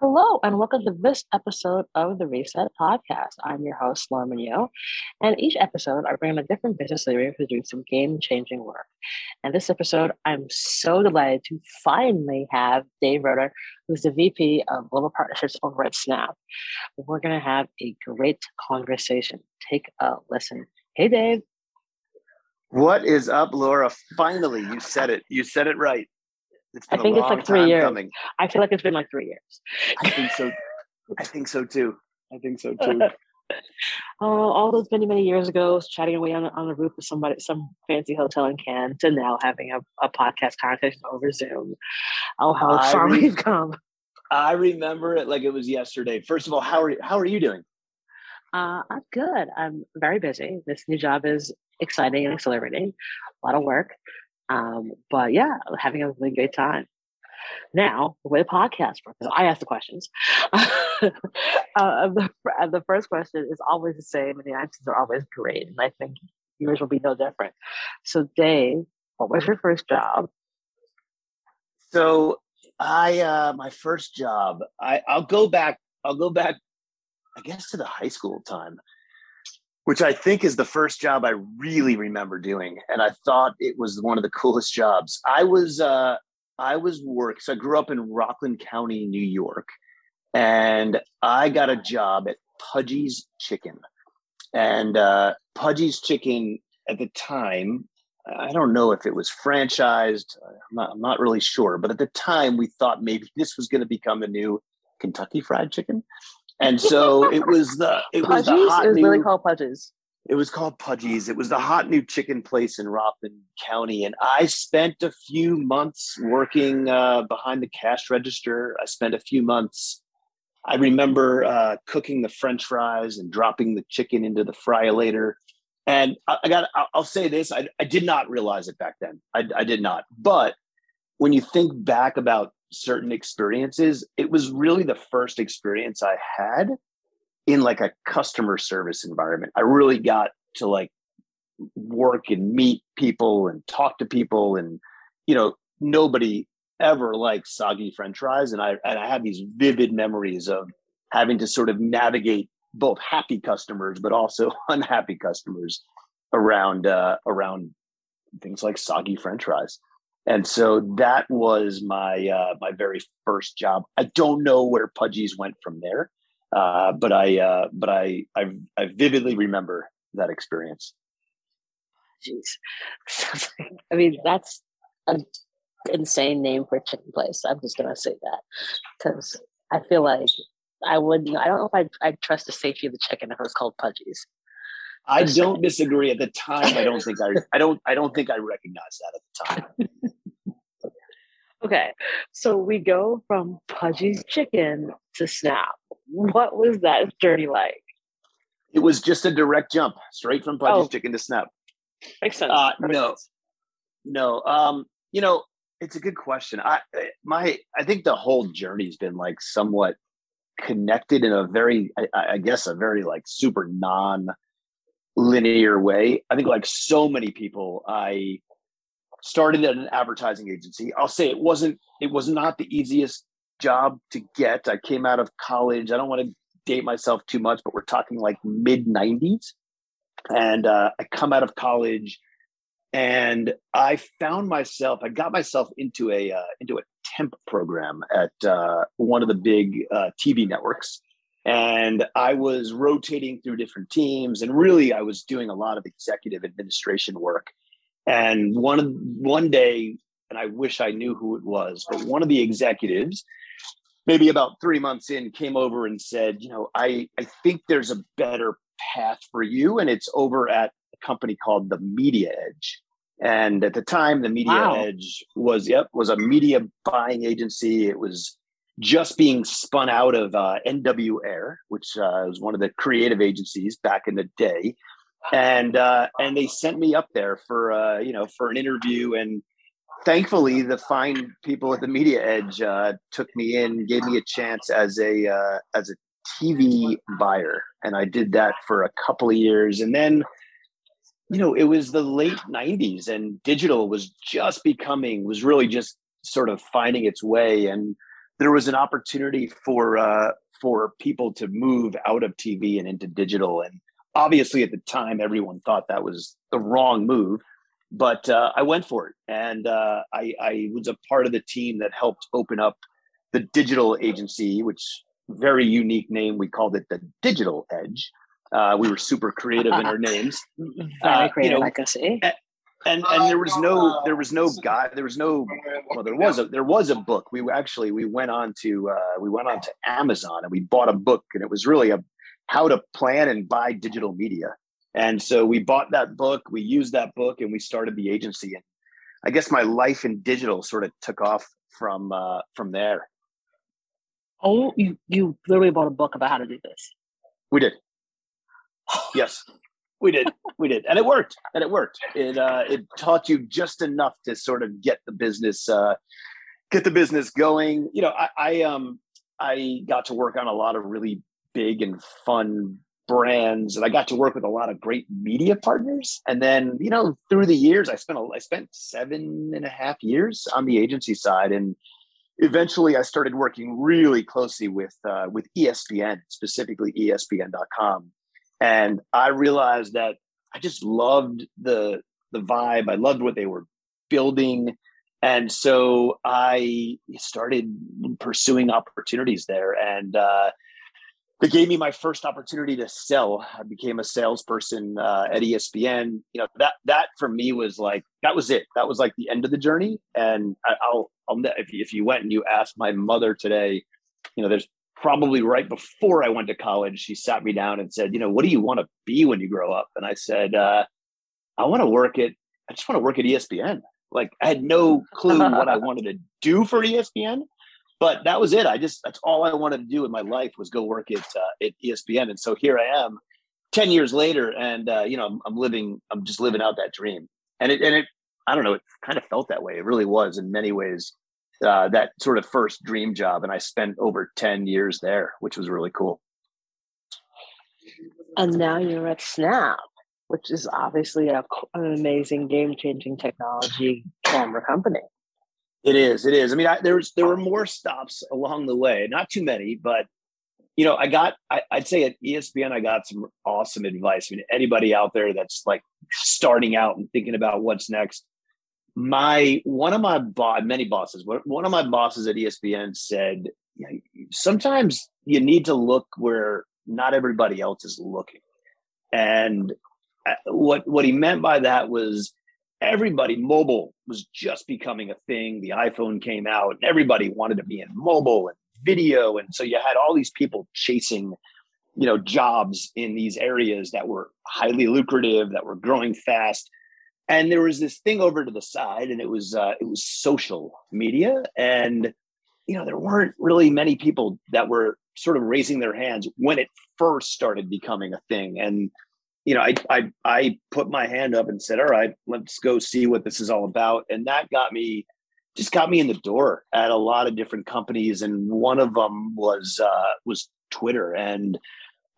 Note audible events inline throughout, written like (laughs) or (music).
Hello, and welcome to this episode of the Reset Podcast. I'm your host, Laura Munoz, and each episode I bring in a different business leader who's doing some game changing work. And this episode, I'm so delighted to finally have Dave Roter, who's the VP of Global Partnerships over at Snap. We're going to have a great conversation. Take a listen. Hey, Dave. What is up, Laura? Finally, you said it. You said it right. It's I think it's like three years. Coming. I feel like it's been like three years. I think so. I think so too. I think so too. (laughs) oh, all those many, many years ago, chatting away on, on the roof of somebody, some fancy hotel in Cannes, to now having a, a podcast conversation over Zoom. Oh, how I far re- we've come! I remember it like it was yesterday. First of all, how are you, how are you doing? Uh, I'm good. I'm very busy. This new job is exciting and exhilarating. A lot of work. Um, but yeah, having a really great time. Now, the way the podcast works, I ask the questions. (laughs) uh, the, the first question is always the same, and the answers are always great. And I think yours will be no different. So, Dave, what was your first job? So, I uh, my first job. I I'll go back. I'll go back. I guess to the high school time which I think is the first job I really remember doing, and I thought it was one of the coolest jobs. I was uh, I was work. So I grew up in Rockland County, New York, and I got a job at Pudgy's Chicken, and uh, Pudgy's Chicken at the time. I don't know if it was franchised. I'm not, I'm not really sure, but at the time we thought maybe this was going to become a new Kentucky Fried Chicken. And so it was the it was the hot it was new, really called Pudgy's. It was called Pudgy's. It was the hot new chicken place in Rockland County, and I spent a few months working uh, behind the cash register. I spent a few months. I remember uh, cooking the French fries and dropping the chicken into the fryer later. And I, I got. I'll say this: I, I did not realize it back then. I, I did not. But when you think back about certain experiences, it was really the first experience I had in like a customer service environment. I really got to like work and meet people and talk to people and you know nobody ever liked soggy french fries and I and I have these vivid memories of having to sort of navigate both happy customers but also (laughs) unhappy customers around uh around things like soggy french fries and so that was my uh, my very first job. I don't know where Pudgy's went from there, uh, but I uh, but I, I I vividly remember that experience. Jeez, (laughs) I mean that's an insane name for a chicken place. I'm just gonna say that because I feel like I wouldn't. I don't know if I'd, I'd trust the safety of the chicken if it was called Pudgy's. I don't disagree. At the time, I don't think I, (laughs) I don't, I don't think I recognized that at the time. (laughs) okay, so we go from Pudgy's Chicken to Snap. What was that journey like? It was just a direct jump, straight from Pudgy's oh. Chicken to Snap. Makes sense. Uh, no, no. Um, you know, it's a good question. I my I think the whole journey's been like somewhat connected in a very, I, I guess, a very like super non linear way. I think, like so many people, I started at an advertising agency. I'll say it wasn't, it was not the easiest job to get. I came out of college. I don't want to date myself too much, but we're talking like mid 90s. And uh, I come out of college and I found myself, I got myself into a, uh, into a temp program at uh, one of the big uh, TV networks and I was rotating through different teams, and really, I was doing a lot of executive administration work. And one one day, and I wish I knew who it was, but one of the executives, maybe about three months in, came over and said, "You know, I I think there's a better path for you, and it's over at a company called the Media Edge." And at the time, the Media wow. Edge was yep was a media buying agency. It was just being spun out of uh, NW Ayer, which uh, was one of the creative agencies back in the day, and uh, and they sent me up there for uh, you know for an interview, and thankfully the fine people at the Media Edge uh, took me in, gave me a chance as a uh, as a TV buyer, and I did that for a couple of years, and then. You know, it was the late 90s and digital was just becoming, was really just sort of finding its way. And there was an opportunity for uh, for people to move out of TV and into digital. And obviously, at the time, everyone thought that was the wrong move. But uh, I went for it, and uh, I, I was a part of the team that helped open up the digital agency, which very unique name. We called it the Digital Edge. Uh, we were super creative in our (laughs) names. Very uh, creative, you know, like I see. And and there was no there was no guy there was no well there was a there was a book. We actually we went on to uh, we went on to Amazon and we bought a book and it was really a how to plan and buy digital media. And so we bought that book we used that book and we started the agency. And I guess my life in digital sort of took off from uh, from there. Oh, you you literally bought a book about how to do this. We did. (gasps) yes, we did. We did, and it worked. And it worked. It uh, it taught you just enough to sort of get the business uh, get the business going. You know, I, I um I got to work on a lot of really big and fun brands and I got to work with a lot of great media partners. And then, you know, through the years, I spent a, I spent seven and a half years on the agency side and eventually I started working really closely with uh, with ESPN, specifically ESPN.com, and I realized that I just loved the the vibe. I loved what they were building, and so I started pursuing opportunities there. And uh, it gave me my first opportunity to sell. I became a salesperson uh, at ESPN. You know that that for me was like that was it. That was like the end of the journey. And I, will I'll if you, if you went and you asked my mother today, you know, there's probably right before I went to college, she sat me down and said, you know, what do you want to be when you grow up? And I said, uh, I want to work at I just want to work at ESPN. Like I had no clue (laughs) what I wanted to do for ESPN but that was it. I just that's all I wanted to do in my life was go work at uh, at ESPN, and so here I am, ten years later, and uh, you know I'm, I'm, living, I'm just living out that dream, and it and it I don't know, it kind of felt that way. It really was in many ways uh, that sort of first dream job, and I spent over ten years there, which was really cool. And now you're at Snap, which is obviously a, an amazing game changing technology camera company. It is. It is. I mean, I, there was there were more stops along the way, not too many, but you know, I got. I, would say at ESPN, I got some awesome advice. I mean, anybody out there that's like starting out and thinking about what's next. My one of my bo- many bosses, one of my bosses at ESPN said, sometimes you need to look where not everybody else is looking, and uh, what what he meant by that was everybody mobile was just becoming a thing. The iphone came out and everybody wanted to be in mobile and video. And so you had all these people chasing you know jobs in these areas that were highly lucrative that were growing fast and there was this thing over to the side and it was uh, it was social media and you know there weren't really many people that were sort of raising their hands when it first started becoming a thing and you know, I, I I put my hand up and said, "All right, let's go see what this is all about." And that got me, just got me in the door at a lot of different companies, and one of them was uh, was Twitter. And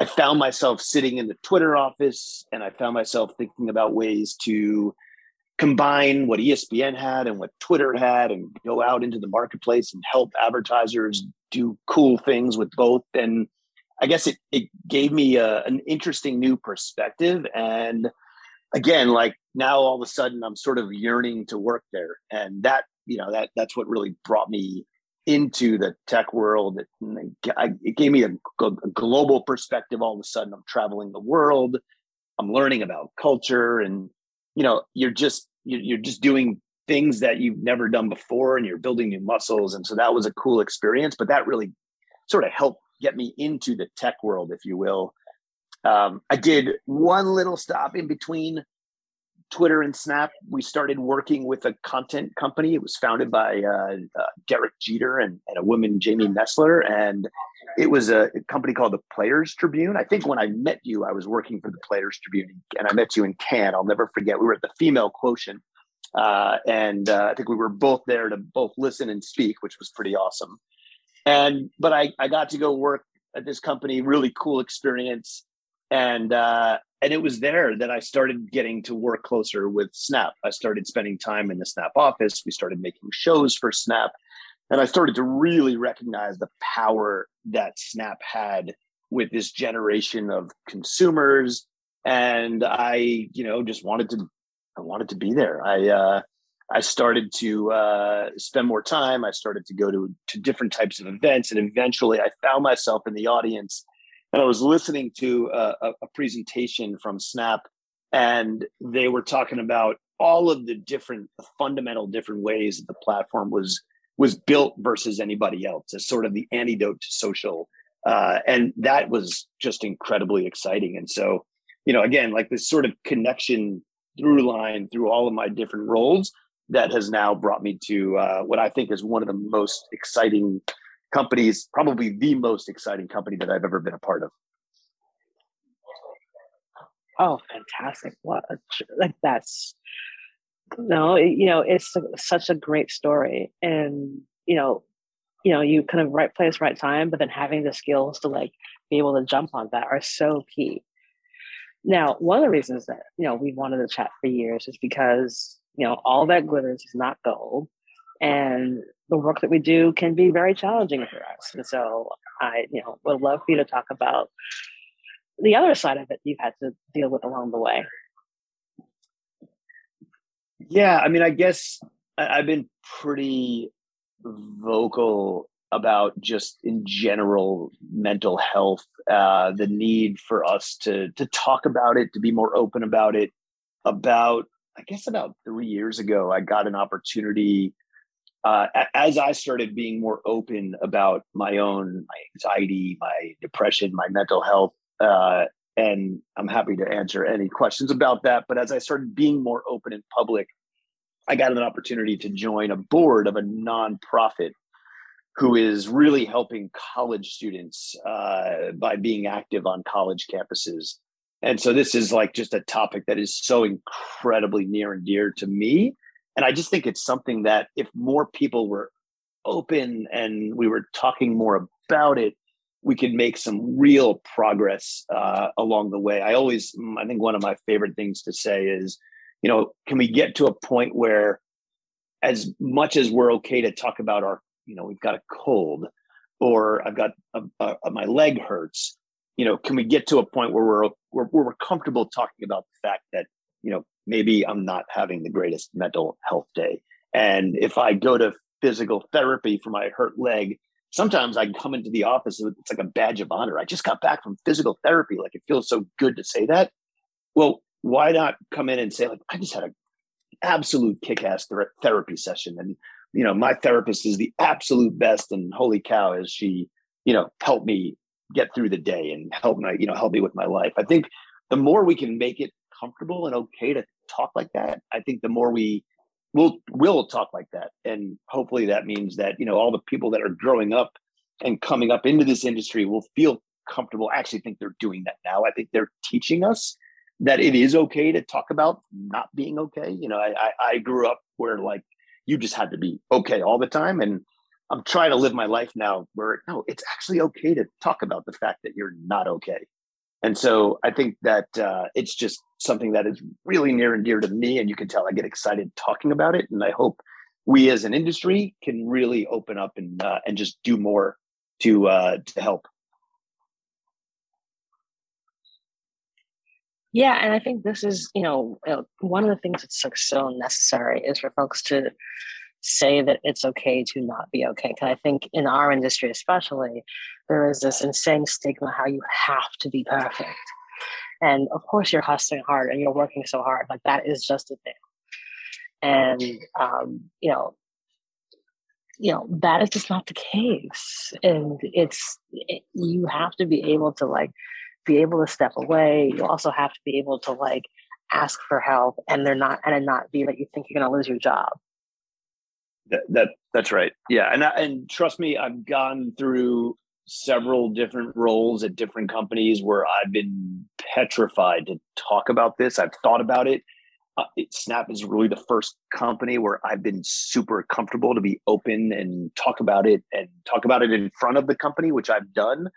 I found myself sitting in the Twitter office, and I found myself thinking about ways to combine what ESPN had and what Twitter had, and go out into the marketplace and help advertisers do cool things with both. And I guess it it gave me a, an interesting new perspective, and again, like now all of a sudden I'm sort of yearning to work there, and that you know that that's what really brought me into the tech world. It, it gave me a, a global perspective. All of a sudden, I'm traveling the world. I'm learning about culture, and you know, you're just you're just doing things that you've never done before, and you're building new muscles. And so that was a cool experience. But that really sort of helped get me into the tech world, if you will. Um, I did one little stop in between Twitter and Snap. We started working with a content company. It was founded by uh, uh, Derek Jeter and, and, a woman, Jaymee Messler. And it was a, company called the Players Tribune. I think when I met you, I was working for the Players Tribune and I met you in Cannes. I'll never forget. We were at the female quotient. Uh, and uh, I think we were both there to both listen and speak, which was pretty awesome and but I I got to go work at this company, really cool experience, and uh, and it was there that I started getting to work closer with Snap. I started spending time in the Snap office. We started making shows for Snap, and I started to really recognize the power that Snap had with this generation of consumers. And I, you know, just wanted to, I wanted to be there. I, uh, I started to uh, spend more time. I started to go to to different types of events, and eventually, I found myself in the audience, and I was listening to a, a presentation from Snap, and they were talking about all of the different the fundamental different ways that the platform was was built versus anybody else as sort of the antidote to social uh, and that was just incredibly exciting. And so you know again like this sort of connection through line through all of my different roles that has now brought me to uh, what i think is one of the most exciting companies probably the most exciting company that i've ever been a part of. Oh fantastic. What like that's no you know it's such a great story and you know you know you kind of right place right time but then having the skills to like be able to jump on that are so key. Now one of the reasons that you know we've wanted to chat for years is because you know all that glitters is not gold and the work that we do can be very challenging for us. And so i you know would love for you to talk about the other side of it you've had to deal with along the way yeah, I mean, I guess I, have been pretty vocal about just in general mental health, uh, the need for us to to talk about it, to be more open about it. About I guess about three years ago, I got an opportunity uh, as I started being more open about my own my anxiety, my depression, my mental health, uh, and I'm happy to answer any questions about that. But as I started being more open in public, I got an opportunity to join a board of a nonprofit who is really helping college students uh, by being active on college campuses. And so this is like just a topic that is so incredibly near and dear to me. And I just think it's something that if more people were open and we were talking more about it, we could make some real progress uh, along the way. I always, I think one of my favorite things to say is, you know, can we get to a point where, as much as we're okay to talk about our, you know, we've got a cold, or I've got a, a, a, my leg hurts, you know, can we get to a point where we're, where, where we're comfortable talking about the fact that, you know, maybe I'm not having the greatest mental health day, and if I go to physical therapy for my hurt leg, sometimes I come into the office, it's like a badge of honor. I just got back from physical therapy. Like it feels so good to say that. Well, why not come in and say, like, I just had an absolute kick-ass ther- therapy session. And, you know, my therapist is the absolute best. And holy cow, is she, you know, help me get through the day and help my, you know, help me with my life. I think the more we can make it comfortable and okay to talk like that, I think the more we we'll will talk like that and hopefully that means that you know all the people that are growing up and coming up into this industry will feel comfortable I actually think they're doing that now i think they're teaching us that it is okay to talk about not being okay you know i i, I grew up where like you just had to be okay all the time and i'm trying to live my life now where no it's actually okay to talk about the fact that you're not okay and so I think that uh, it's just something that is really near and dear to me. And you can tell I get excited talking about it. And I hope we as an industry can really open up and uh, and just do more to uh, to help. Yeah, and I think this is you know, one of the things that's so, so necessary is for folks to say that it's okay to not be okay. Because I think in our industry, especially, there is this insane stigma how you have to be perfect. And of course, you're hustling hard and you're working so hard. Like that is just a thing. And um, you know, you know that is just not the case. And it's it, you have to be able to like be able to step away. You also have to be able to like ask for help, and they're not and not be that you think you're going to lose your job. That, that that's right. Yeah, and and trust me, I've gone through several different roles at different companies where I've been petrified to talk about this. I've thought about it. Uh, it, Snap is really the first company where I've been super comfortable to be open and talk about it and talk about it in front of the company, which I've done.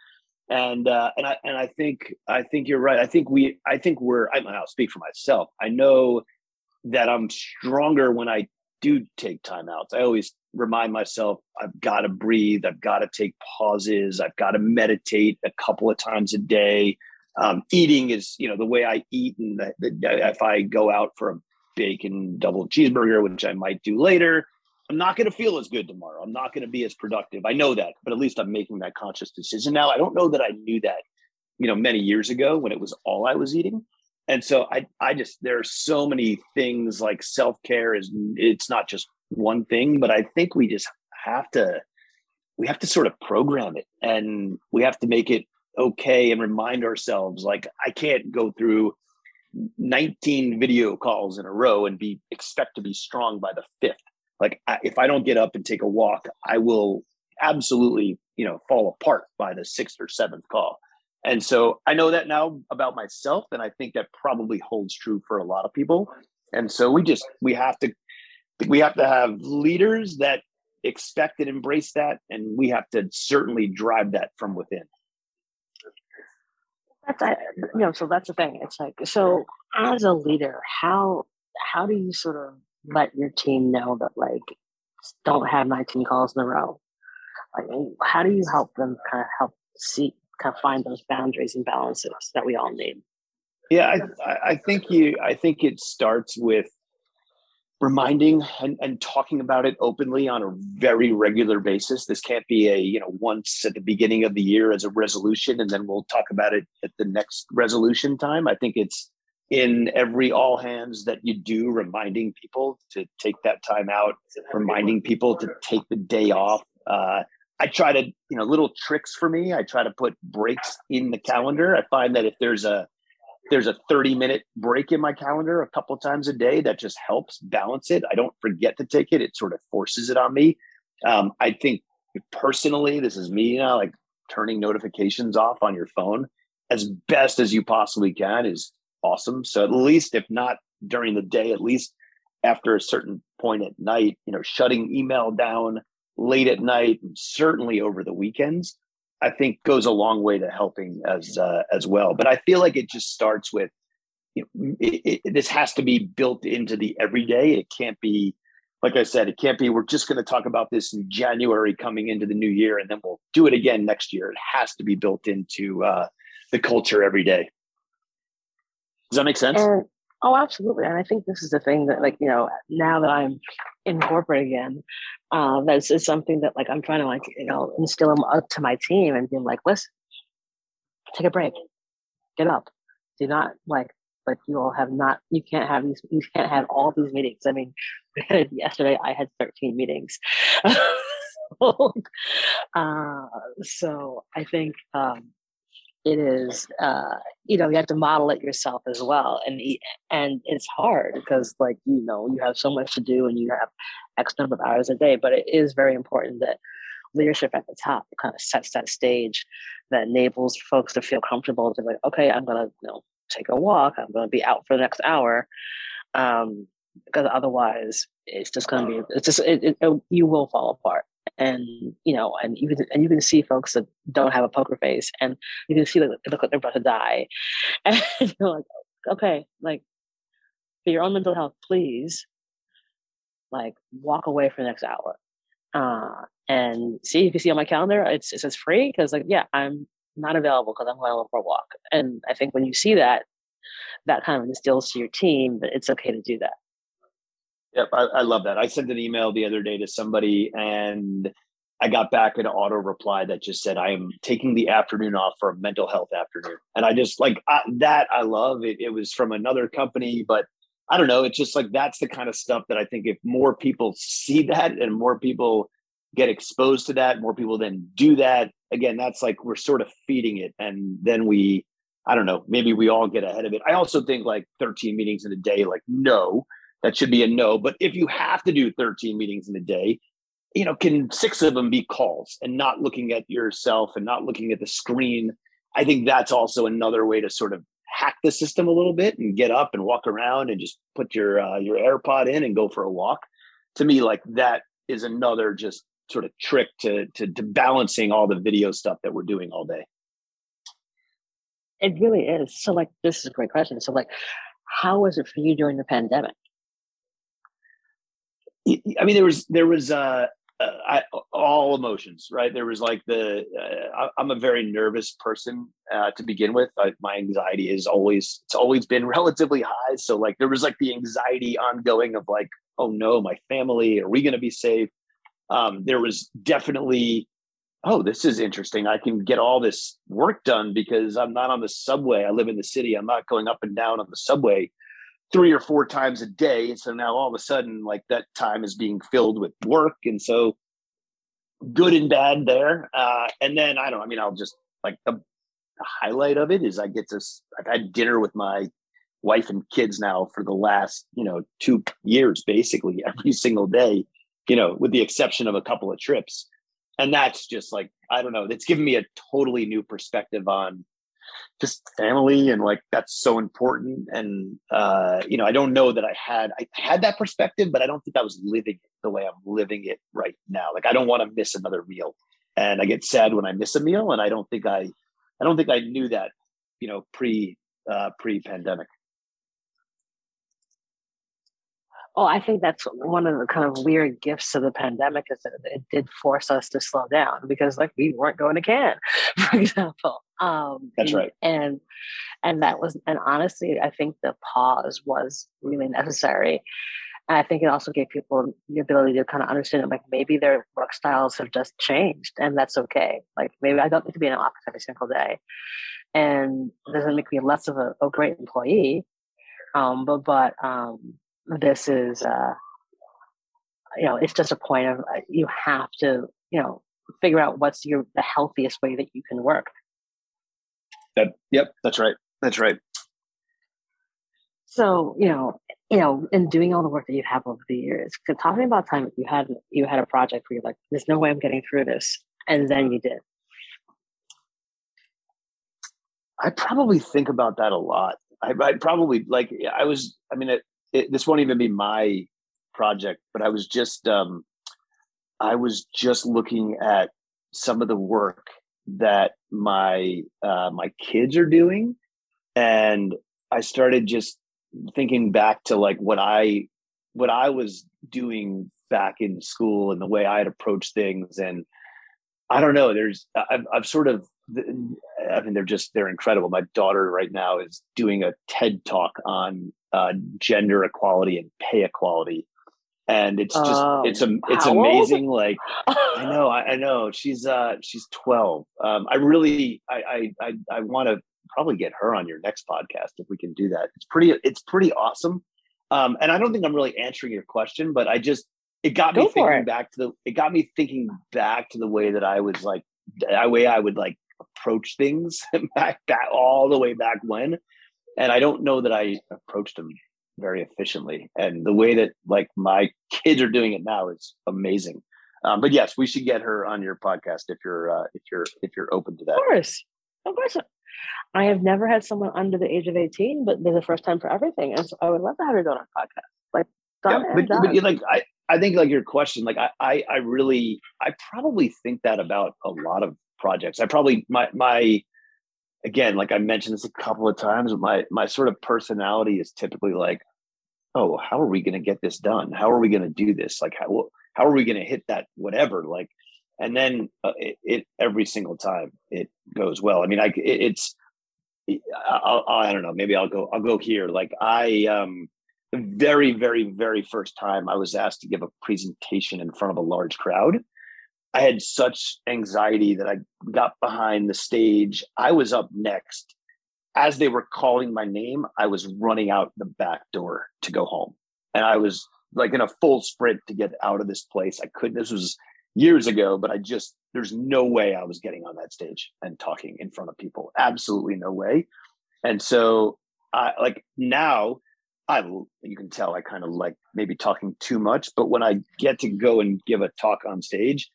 And uh, and I and I think I think you're right. I think we I think we're I, I'll speak for myself. I know that I'm stronger when I do take timeouts. I always remind myself I've got to breathe, I've got to take pauses, I've got to meditate a couple of times a day. Um, eating is, you know, the way I eat, and the, the, if I go out for a bacon double cheeseburger, which I might do later, I'm not going to feel as good tomorrow. I'm not going to be as productive. I know that, but at least I'm making that conscious decision now. I don't know that I knew that, you know, many years ago when it was all I was eating. And so I, I just there are so many things like self care is it's not just one thing, but I think we just have to we have to sort of program it and we have to make it okay and remind ourselves like I can't go through 19 video calls in a row and be expect to be strong by the fifth like I, if I don't get up and take a walk, I will absolutely, you know, fall apart by the sixth or seventh call. And so I know that now about myself, and I think that probably holds true for a lot of people. And so we just we have to we have to have leaders that expect and embrace that, and we have to certainly drive that from within. That's you know, so that's the thing. It's like so as a leader, how how do you sort of let your team know that like don't have 19 calls in a row. Like how do you help them kind of help see kind of find those boundaries and balances that we all need? Yeah i i think you i think it starts with reminding and, and talking about it openly on a very regular basis. This can't be a you know once at the beginning of the year as a resolution and then we'll talk about it at the next resolution time. I think it's in every all hands that you do, reminding people to take that time out, reminding people to take the day off. Uh, I try to, you know, little tricks for me. I try to put breaks in the calendar. I find that if there's a there's a 30 minute break in my calendar a couple times a day that just helps balance it. I don't forget to take it. It sort of forces it on me. Um, I think personally, this is me, you know, like turning notifications off on your phone as best as you possibly can is awesome. So at least if not during the day, at least after a certain point at night, you know, shutting email down late at night, and certainly over the weekends, I think goes a long way to helping as uh, as well. But I feel like it just starts with you know, it, it, this has to be built into the everyday. It can't be like I said, it can't be we're just going to talk about this in January coming into the new year and then we'll do it again next year. It has to be built into uh, the culture every day. Does that make sense? And, oh, absolutely. And I think this is the thing that, like, you know, now that I'm in corporate again, uh, that's is something that, like, I'm trying to, like, you know, instill them up to my team and be like, listen, take a break, get up, do not like, like you all have not, you can't have these, you can't have all these meetings. I mean, (laughs) yesterday I had 13 meetings. (laughs) uh, so I think um, it is uh, you know you have to model it yourself as well and and it's hard because like you know you have so much to do and you have x number of hours a day but it is very important that leadership at the top kind of sets that stage that enables folks to feel comfortable to like okay i'm gonna you know take a walk i'm gonna be out for the next hour um, because otherwise it's just gonna be it's just it, it, it, you will fall apart and you know, and you can and you can see folks that don't have a poker face, and you can see that they look like they're about to die, (laughs) and you're like, okay, like for your own mental health, please, like walk away for the next hour, uh, and see. If you see on my calendar, it's it says free because like yeah, I'm not available because I'm going for a walk, and I think when you see that, that kind of instills to your team that it's okay to do that. Yep, I, I, love that. I sent an email the other day to somebody and I got back an auto reply that just said, I am taking the afternoon off for a mental health afternoon. And I just like I, that, I love it. It was from another company, but I don't know. It's just like that's the kind of stuff that I think if more people see that and more people get exposed to that, more people then do that, again, that's like we're sort of feeding it. And then we, I don't know, maybe we all get ahead of it. I also think like 13 meetings in a day, like, no, that should be a no. But if you have to do 13 meetings in a day, you know, can six of them be calls and not looking at yourself and not looking at the screen? I think that's also another way to sort of hack the system a little bit and get up and walk around and just put your uh, your AirPod in and go for a walk. To me, like that is another just sort of trick to, to to balancing all the video stuff that we're doing all day. It really is. So, like, this is a great question. So, like, how was it for you during the pandemic? I mean, there was there was uh, uh, I, all emotions, right? There was like the uh, I'm a very nervous person uh, to begin with. I, my anxiety is always it's always been (laughs) relatively high. So like there was like the anxiety ongoing of like, oh no, my family, are we going to be safe? Um, there was definitely, oh, this is interesting. I can get all this work done because I'm not on the subway. I live in the city. I'm not going up and down on the subway three or four times a day. And so now all of a sudden, like that time is being filled with work. And so good and bad there. Uh, and then I don't, I mean, I'll just like the, the highlight of it is I get to, I've had dinner with my wife and kids now for the last, you know, two years, basically (laughs) every single day, you know, with the exception of a couple of trips. And that's just like, I don't know, it's given me a totally new perspective on just family and like that's so important. And uh you know i don't know that i had i had that perspective but i don't think i was living it the way i'm living it right now. Like i don't want to miss another meal. And i get sad when i miss a meal and i don't think i i don't think i knew that you know pre uh pre pandemic Oh, I think that's one of the kind of weird gifts of the pandemic is that it did force us to slow down because like we weren't going to Cannes, (laughs) for example. Um, that's right. And and that was and honestly, I think the pause was really necessary. And I think it also gave people the ability to kind of understand that like maybe their work styles have just changed and that's okay. Like maybe I don't need to be in an office every single day. And it doesn't make me less of a, a great employee. Um, but but um this is uh you know it's just a point of uh, you have to you know figure out what's your the healthiest way that you can work. That yep that's right that's right. So you know you know in doing all the work that you have over the years talking about time you had you had a project where you're like there's no way i'm getting through this and then you did. I probably think about that a lot. I, I probably like i was i mean it, it, this won't even be my project, but I was just um, I was just looking at some of the work that my uh, my kids are doing, and I started just thinking back to like what I what I was doing back in school and the way I had approached things. And I don't know there's I've, I've sort of I mean they're just they're incredible. My daughter right now is doing a TED talk on uh, gender equality and pay equality. And it's just um, it's a it's amazing old? like i know I, I, know. She's uh she's 12 um i really i i i, I want to probably get her on your next podcast if we can do that. It's pretty it's pretty awesome. Um and i don't think i'm really answering your question but i just it got Go me thinking it. back to the it got me thinking back to the way that i was like the way i would like approach things (laughs) back back all the way back when and I don't know that I approached them very efficiently. And the way that like my (laughs) kids are doing it now is amazing. Um, but yes, we should get her on your podcast if you're uh, if you're if you're open to that. Of course, of course. I have never had someone under the age of eighteen, but they're the first time for everything, and so I would love to have her go on a podcast. Like, yeah, but, but like I, I think like your question, like I, I, I really, I probably think that about a lot of projects. I probably my my again, like I mentioned this a couple of times, my my sort of personality is typically like, oh, how are we going to get this done? How are we going to do this? Like how how are we going to hit that whatever? Like, and then uh, it, it, every single time it goes well. I mean, I it, it's I'll, I don't know. Maybe I'll go I'll go here. Like I um the very very very first time I was asked to give a presentation in front of a large crowd I had such anxiety that I got behind the stage. I was up next. As they were calling my name, I was running out the back door to go home. And I was like in a full sprint to get out of this place. I couldn't, this was years ago, but I just, there's no way I was getting on that stage and talking in front of people. Absolutely no way. And so I like now I you can tell I kind of like maybe talking too much, but when I get to go and give a talk on stage,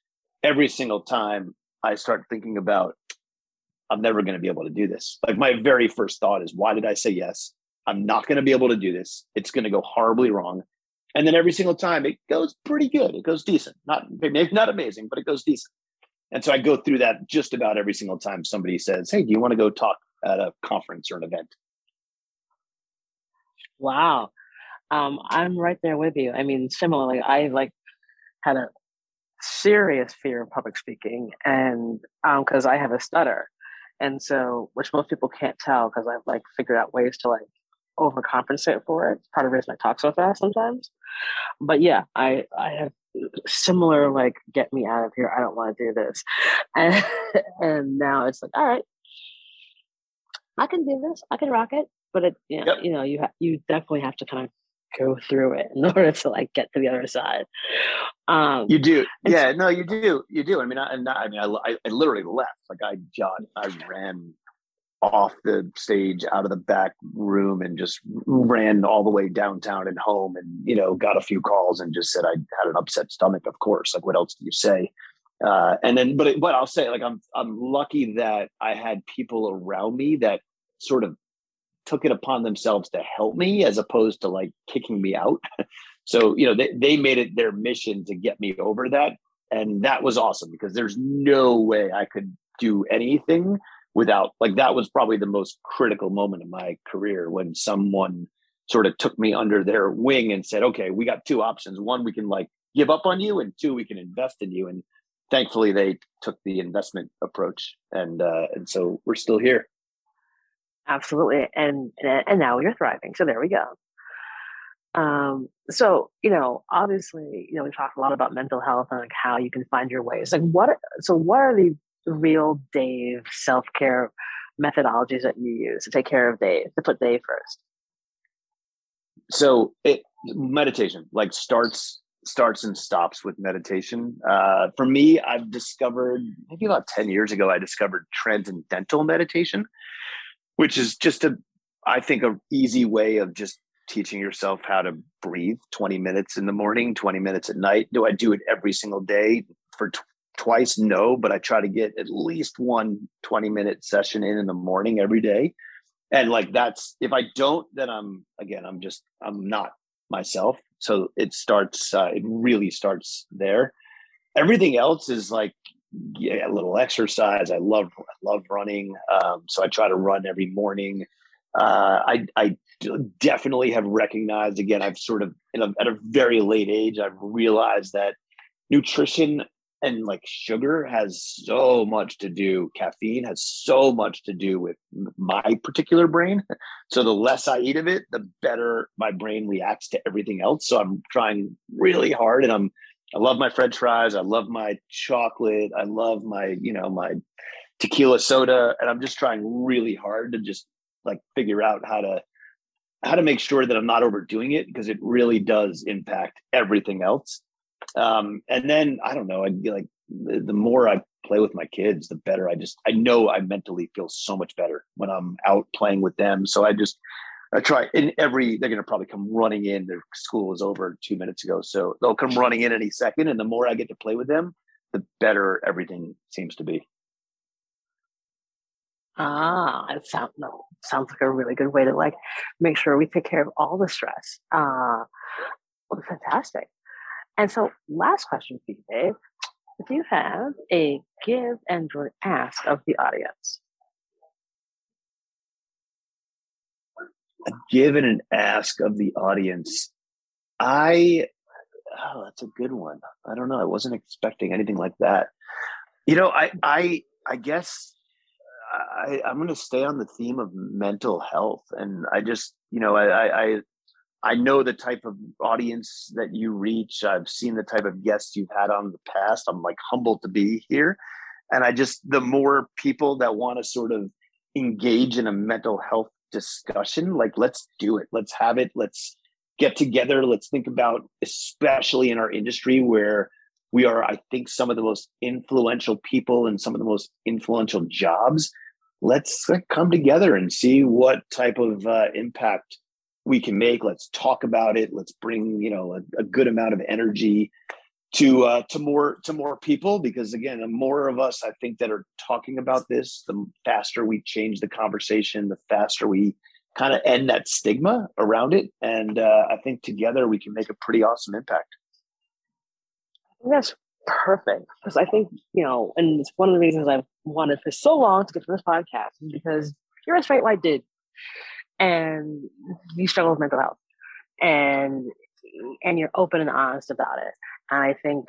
every single time I start thinking about, I'm never going to be able to do this. Like my very first thought is, why did I say yes? I'm not going to be able to do this. It's going to go horribly wrong. And then every single time it goes pretty good. It goes decent. Not maybe not amazing, but it goes decent. And so I go through that just about every single time somebody says, Hey, do you want to go talk at a conference or an event? Wow. Um, I'm right there with you. I mean, similarly, I like had a serious fear of public speaking, and um because um, I have a stutter, and so which most people can't tell because I've like figured out ways to like overcompensate for it. Part of the reason I talk so fast sometimes. But yeah, I I have similar like get me out of here. I don't want to do this, and (laughs) and now it's like all right, I can do this. I can rock it. But it you know, yep. you know you ha- you definitely have to kind of go through it in (laughs) order to like get to the other side. Um, you do, yeah. no, you do, you do. I mean, I, I mean, I, I literally left. Like I, John, I ran off the stage out of the back room and just ran all the way downtown and home and you know got a few calls and just said i had an upset stomach of course like what else do you say uh, and then but but i'll say like i'm i'm lucky that i had people around me that sort of took it upon themselves to help me as opposed to like kicking me out. (laughs) So you know they, they made it their mission to get me over that and that was awesome because there's no way i could do anything without like that was probably the most critical moment in my career when someone sort of took me under their wing and said okay we got two options. One we can like give up on you and two we can invest in you. And thankfully they took the investment approach and uh and so we're still here absolutely and and now you're thriving so there we go um so you know obviously you know we talked a lot about mental health and like how you can find your ways like what so what are the real Dave self care methodologies that you use to take care of Dave, to put Dave first? So it meditation like starts starts and stops with meditation. Uh, for me, I've discovered maybe about 10 years ago, I discovered transcendental meditation, which is just a, I think, a easy way of just teaching yourself how to breathe 20 minutes in the morning, 20 minutes at night. Do I do it every single day? For twice no but i try to get at least one 20 minute session in in the morning every day. And like that's if i don't then i'm again i'm just i'm not myself. So it starts uh, it really starts there. Everything else is like yeah, a little exercise. I love love running um, so i try to run every morning. Uh, i i definitely have recognized again i've sort of a, at a very late age i've realized that nutrition and like sugar has so much to do caffeine has so much to do with my particular brain. (laughs) So the less i eat of it the better my brain reacts to everything else. So i'm trying really hard and i'm i love my french fries i love my chocolate i love my you know my tequila soda and i'm just trying really hard to just like figure out how to how to make sure that i'm not overdoing it because it really does impact everything else um, and then I don't know, I like the, the more I play with my kids, the better I just I know I mentally feel so much better when I'm out playing with them. So I just I try in every they're gonna probably come running in. Their school is over two minutes ago. So they'll come running in any second. And the more I get to play with them, the better everything seems to be. Ah, it sounds no, sounds like a really good way to like make sure we take care of all the stress. Uh well, fantastic. And so, last question for you, Dave. Do you have a give and or ask of the audience? A give and an ask of the audience. I, oh, that's a good one. I don't know. I wasn't expecting anything like that. You know, I, I, I guess I, I'm going to stay on the theme of mental health, and I just, you know, I, I, I know the type of audience that you reach. I've seen the type of guests you've had on the past. I'm like humbled to be here. And I just, the more people that want to sort of engage in a mental health discussion, like let's do it. Let's have it. Let's get together. Let's think about, especially in our industry where we are, I think, some of the most influential people and some of the most influential jobs. Let's like, come together and see what type of uh, impact we can make. Let's talk about it. Let's bring you know a, a good amount of energy to uh, to more to more people because again, the more of us I think that are talking about this, the faster we change the conversation, the faster we kind of end that stigma around it, and uh, I think together we can make a pretty awesome impact. That's perfect because I think you know, and it's one of the reasons I've wanted for so long to get to this podcast because you're a straight white dude and you struggle with mental health. and and you're open and honest about it. And I think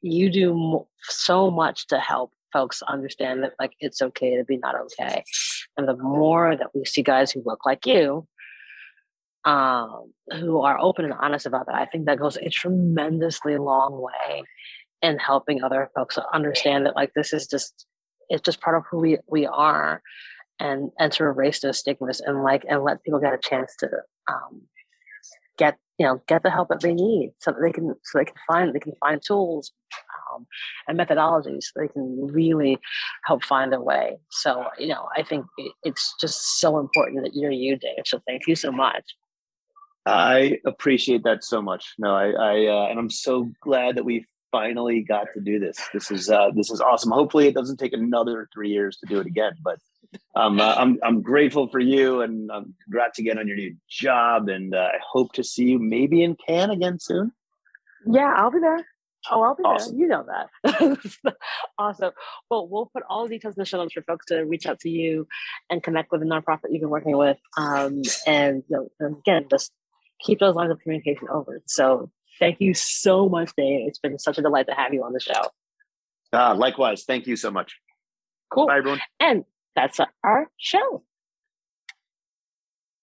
you do so much to help folks understand that like it's okay to be not okay. And the more that we see guys who look like you, um, who are open and honest about that, I think that goes a tremendously long way in helping other folks understand that like this is just it's just part of who we we are and and to erase those stigmas and like and let people get a chance to um, you know get the help that they need so that they can so they can find they can find tools um, and methodologies so they can really help find their way. So you know i think it, it's just so important that you're you dave so thank you so much. I appreciate that so much. No i i uh, and i'm so glad that we finally got to do this. This is uh this is awesome. Hopefully it doesn't take another three years to do it again but um, uh, I'm I'm grateful for you, and um, congrats again on your new job. And uh, I hope to see you maybe in Cannes again soon. Yeah, I'll be there. Oh, I'll be awesome. there. You know that. (laughs) awesome. Well, we'll put all the details in the show notes for folks to reach out to you and connect with the nonprofit you've been working with. Um, and, you know, again, just keep those lines of communication open. So thank you so much, Dave. It's been such a delight to have you on the show. Uh, likewise. Thank you so much. Cool. Bye, everyone. And that's our show.